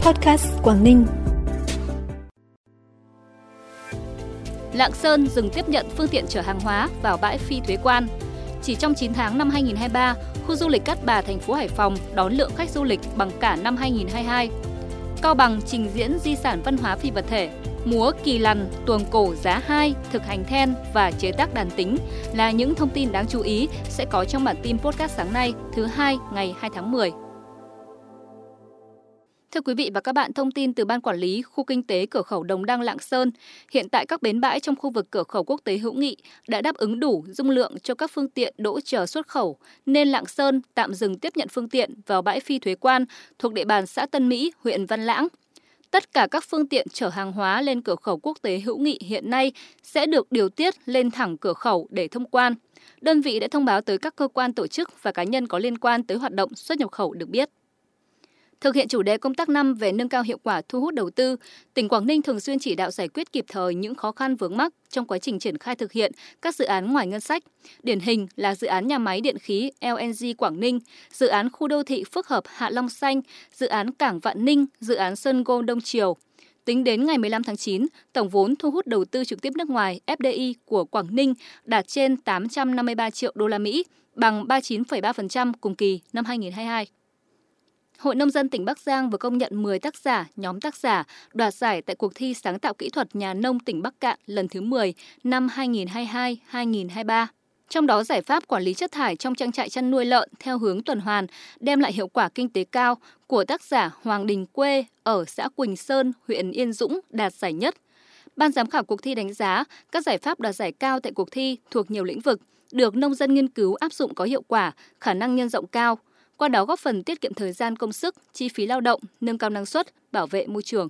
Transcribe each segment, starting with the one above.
Podcast Quảng Ninh. Lạng Sơn dừng tiếp nhận phương tiện chở hàng hóa vào bãi phi thuế quan. Chỉ trong 9 tháng năm 2023, khu du lịch Cát Bà thành phố Hải Phòng đón lượng khách du lịch bằng cả năm 2022. Cao Bằng trình diễn di sản văn hóa phi vật thể, múa kỳ lằn, tuồng cổ giá 2, thực hành then và chế tác đàn tính là những thông tin đáng chú ý sẽ có trong bản tin podcast sáng nay, thứ hai ngày 2 tháng 10. Thưa quý vị và các bạn, thông tin từ Ban Quản lý Khu Kinh tế Cửa khẩu Đồng Đăng Lạng Sơn, hiện tại các bến bãi trong khu vực cửa khẩu quốc tế hữu nghị đã đáp ứng đủ dung lượng cho các phương tiện đỗ chờ xuất khẩu, nên Lạng Sơn tạm dừng tiếp nhận phương tiện vào bãi phi thuế quan thuộc địa bàn xã Tân Mỹ, huyện Văn Lãng. Tất cả các phương tiện chở hàng hóa lên cửa khẩu quốc tế hữu nghị hiện nay sẽ được điều tiết lên thẳng cửa khẩu để thông quan. Đơn vị đã thông báo tới các cơ quan tổ chức và cá nhân có liên quan tới hoạt động xuất nhập khẩu được biết. Thực hiện chủ đề công tác năm về nâng cao hiệu quả thu hút đầu tư, tỉnh Quảng Ninh thường xuyên chỉ đạo giải quyết kịp thời những khó khăn vướng mắc trong quá trình triển khai thực hiện các dự án ngoài ngân sách. Điển hình là dự án nhà máy điện khí LNG Quảng Ninh, dự án khu đô thị phức hợp Hạ Long Xanh, dự án Cảng Vạn Ninh, dự án Sơn Gôn Đông Triều. Tính đến ngày 15 tháng 9, tổng vốn thu hút đầu tư trực tiếp nước ngoài FDI của Quảng Ninh đạt trên 853 triệu đô la Mỹ, bằng 39,3% cùng kỳ năm 2022. Hội Nông dân tỉnh Bắc Giang vừa công nhận 10 tác giả, nhóm tác giả đoạt giải tại cuộc thi sáng tạo kỹ thuật nhà nông tỉnh Bắc Cạn lần thứ 10 năm 2022-2023. Trong đó giải pháp quản lý chất thải trong trang trại chăn nuôi lợn theo hướng tuần hoàn đem lại hiệu quả kinh tế cao của tác giả Hoàng Đình Quê ở xã Quỳnh Sơn, huyện Yên Dũng đạt giải nhất. Ban giám khảo cuộc thi đánh giá các giải pháp đoạt giải cao tại cuộc thi thuộc nhiều lĩnh vực được nông dân nghiên cứu áp dụng có hiệu quả, khả năng nhân rộng cao – qua đó góp phần tiết kiệm thời gian công sức, chi phí lao động, nâng cao năng suất, bảo vệ môi trường.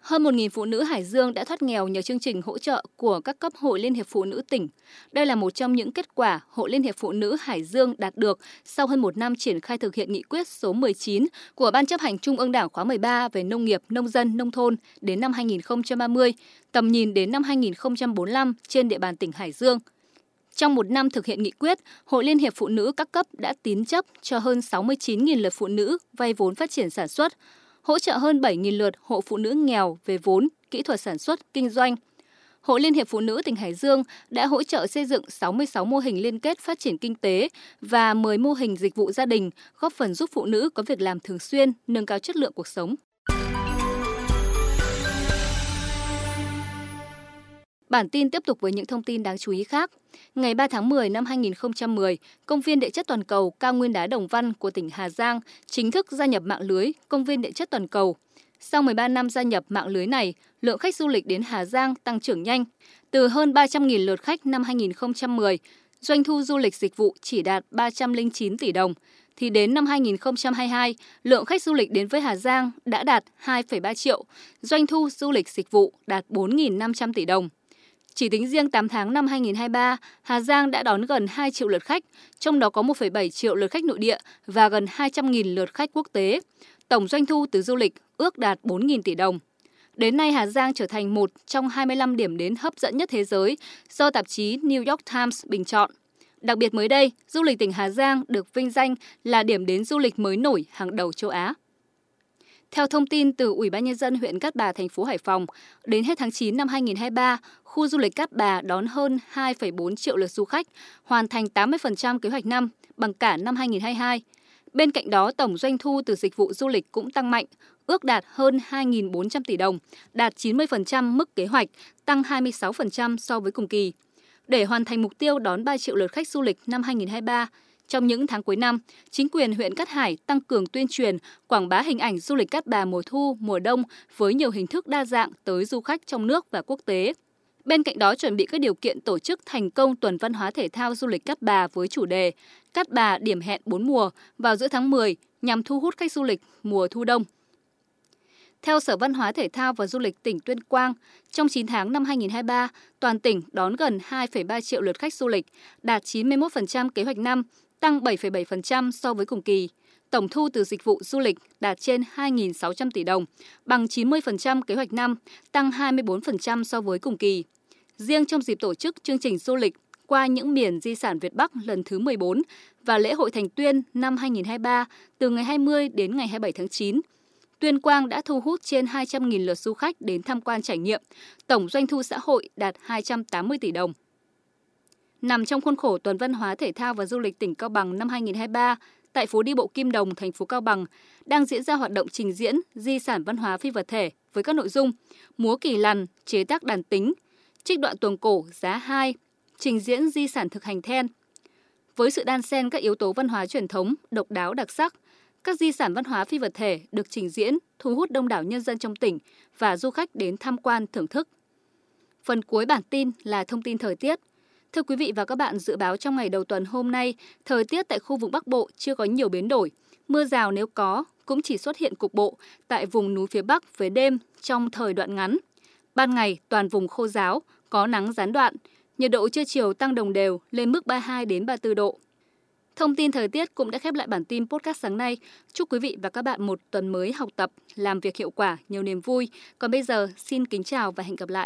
Hơn 1.000 phụ nữ Hải Dương đã thoát nghèo nhờ chương trình hỗ trợ của các cấp hội Liên hiệp Phụ nữ tỉnh. Đây là một trong những kết quả Hội Liên hiệp Phụ nữ Hải Dương đạt được sau hơn một năm triển khai thực hiện nghị quyết số 19 của Ban chấp hành Trung ương Đảng khóa 13 về nông nghiệp, nông dân, nông thôn đến năm 2030, tầm nhìn đến năm 2045 trên địa bàn tỉnh Hải Dương – trong một năm thực hiện nghị quyết, Hội Liên hiệp Phụ nữ các cấp đã tín chấp cho hơn 69.000 lượt phụ nữ vay vốn phát triển sản xuất, hỗ trợ hơn 7.000 lượt hộ phụ nữ nghèo về vốn, kỹ thuật sản xuất, kinh doanh. Hội Liên hiệp Phụ nữ tỉnh Hải Dương đã hỗ trợ xây dựng 66 mô hình liên kết phát triển kinh tế và 10 mô hình dịch vụ gia đình, góp phần giúp phụ nữ có việc làm thường xuyên, nâng cao chất lượng cuộc sống. Bản tin tiếp tục với những thông tin đáng chú ý khác. Ngày 3 tháng 10 năm 2010, Công viên Địa chất Toàn cầu Cao Nguyên đá Đồng Văn của tỉnh Hà Giang chính thức gia nhập mạng lưới Công viên Địa chất Toàn cầu. Sau 13 năm gia nhập mạng lưới này, lượng khách du lịch đến Hà Giang tăng trưởng nhanh. Từ hơn 300.000 lượt khách năm 2010, doanh thu du lịch dịch vụ chỉ đạt 309 tỷ đồng, thì đến năm 2022, lượng khách du lịch đến với Hà Giang đã đạt 2,3 triệu, doanh thu du lịch dịch vụ đạt 4.500 tỷ đồng. Chỉ tính riêng 8 tháng năm 2023, Hà Giang đã đón gần 2 triệu lượt khách, trong đó có 1,7 triệu lượt khách nội địa và gần 200.000 lượt khách quốc tế. Tổng doanh thu từ du lịch ước đạt 4.000 tỷ đồng. Đến nay, Hà Giang trở thành một trong 25 điểm đến hấp dẫn nhất thế giới do tạp chí New York Times bình chọn. Đặc biệt mới đây, du lịch tỉnh Hà Giang được vinh danh là điểm đến du lịch mới nổi hàng đầu châu Á. Theo thông tin từ Ủy ban nhân dân huyện Cát Bà thành phố Hải Phòng, đến hết tháng 9 năm 2023, khu du lịch Cát Bà đón hơn 2,4 triệu lượt du khách, hoàn thành 80% kế hoạch năm bằng cả năm 2022. Bên cạnh đó, tổng doanh thu từ dịch vụ du lịch cũng tăng mạnh, ước đạt hơn 2.400 tỷ đồng, đạt 90% mức kế hoạch, tăng 26% so với cùng kỳ. Để hoàn thành mục tiêu đón 3 triệu lượt khách du lịch năm 2023, trong những tháng cuối năm, chính quyền huyện Cát Hải tăng cường tuyên truyền, quảng bá hình ảnh du lịch Cát Bà mùa thu, mùa đông với nhiều hình thức đa dạng tới du khách trong nước và quốc tế. Bên cạnh đó chuẩn bị các điều kiện tổ chức thành công tuần văn hóa thể thao du lịch Cát Bà với chủ đề Cát Bà điểm hẹn bốn mùa vào giữa tháng 10 nhằm thu hút khách du lịch mùa thu đông. Theo Sở Văn hóa Thể thao và Du lịch tỉnh Tuyên Quang, trong 9 tháng năm 2023, toàn tỉnh đón gần 2,3 triệu lượt khách du lịch, đạt 91% kế hoạch năm tăng 7,7% so với cùng kỳ. Tổng thu từ dịch vụ du lịch đạt trên 2.600 tỷ đồng, bằng 90% kế hoạch năm, tăng 24% so với cùng kỳ. Riêng trong dịp tổ chức chương trình du lịch qua những miền di sản Việt Bắc lần thứ 14 và lễ hội Thành Tuyên năm 2023 từ ngày 20 đến ngày 27 tháng 9, Tuyên Quang đã thu hút trên 200.000 lượt du khách đến tham quan trải nghiệm, tổng doanh thu xã hội đạt 280 tỷ đồng. Nằm trong khuôn khổ Tuần Văn hóa Thể thao và Du lịch tỉnh Cao Bằng năm 2023, tại phố đi bộ Kim Đồng, thành phố Cao Bằng, đang diễn ra hoạt động trình diễn di sản văn hóa phi vật thể với các nội dung múa kỳ lằn, chế tác đàn tính, trích đoạn tuồng cổ giá 2, trình diễn di sản thực hành then. Với sự đan xen các yếu tố văn hóa truyền thống, độc đáo đặc sắc, các di sản văn hóa phi vật thể được trình diễn thu hút đông đảo nhân dân trong tỉnh và du khách đến tham quan thưởng thức. Phần cuối bản tin là thông tin thời tiết. Thưa quý vị và các bạn, dự báo trong ngày đầu tuần hôm nay, thời tiết tại khu vực Bắc Bộ chưa có nhiều biến đổi. Mưa rào nếu có cũng chỉ xuất hiện cục bộ tại vùng núi phía Bắc với đêm trong thời đoạn ngắn. Ban ngày toàn vùng khô giáo, có nắng gián đoạn, nhiệt độ trưa chiều tăng đồng đều lên mức 32 đến 34 độ. Thông tin thời tiết cũng đã khép lại bản tin podcast sáng nay. Chúc quý vị và các bạn một tuần mới học tập, làm việc hiệu quả, nhiều niềm vui. Còn bây giờ, xin kính chào và hẹn gặp lại.